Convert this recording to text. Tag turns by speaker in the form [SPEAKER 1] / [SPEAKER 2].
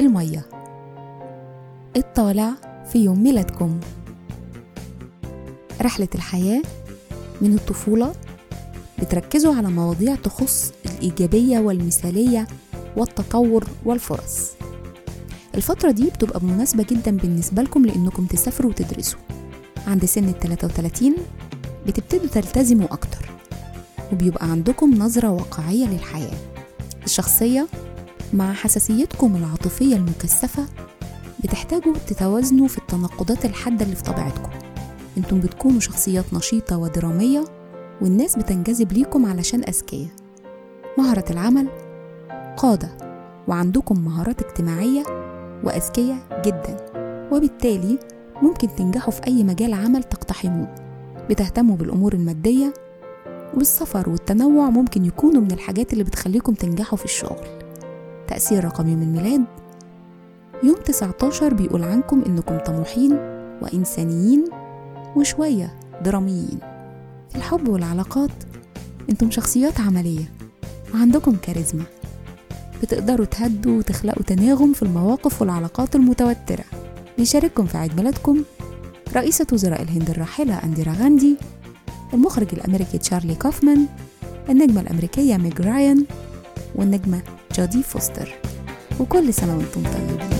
[SPEAKER 1] المية. الطالع في يوم ميلادكم. رحلة الحياة من الطفولة بتركزوا على مواضيع تخص الإيجابية والمثالية والتطور والفرص. الفترة دي بتبقى مناسبة جدا بالنسبة لكم لأنكم تسافروا وتدرسوا. عند سن ال 33 بتبتدوا تلتزموا أكتر وبيبقى عندكم نظرة واقعية للحياة. الشخصية مع حساسيتكم العاطفية المكثفة بتحتاجوا تتوازنوا في التناقضات الحادة اللي في طبيعتكم. أنتم بتكونوا شخصيات نشيطة ودرامية والناس بتنجذب ليكم علشان أذكياء. مهرة العمل قادة وعندكم مهارات اجتماعية وأذكياء جدا. وبالتالي ممكن تنجحوا في أي مجال عمل تقتحموه. بتهتموا بالأمور المادية والسفر والتنوع ممكن يكونوا من الحاجات اللي بتخليكم تنجحوا في الشغل. تأثير رقم يوم الميلاد؟ يوم 19 بيقول عنكم إنكم طموحين وإنسانيين وشوية دراميين. الحب والعلاقات أنتم شخصيات عملية وعندكم كاريزما. بتقدروا تهدوا وتخلقوا تناغم في المواقف والعلاقات المتوترة. بيشارككم في عيد ميلادكم رئيسة وزراء الهند الراحلة أنديرا غاندي المخرج الأمريكي تشارلي كوفمان النجمة الأمريكية ميج رايان والنجمة جودي فوستر. وكل سنة وأنتم طيبين.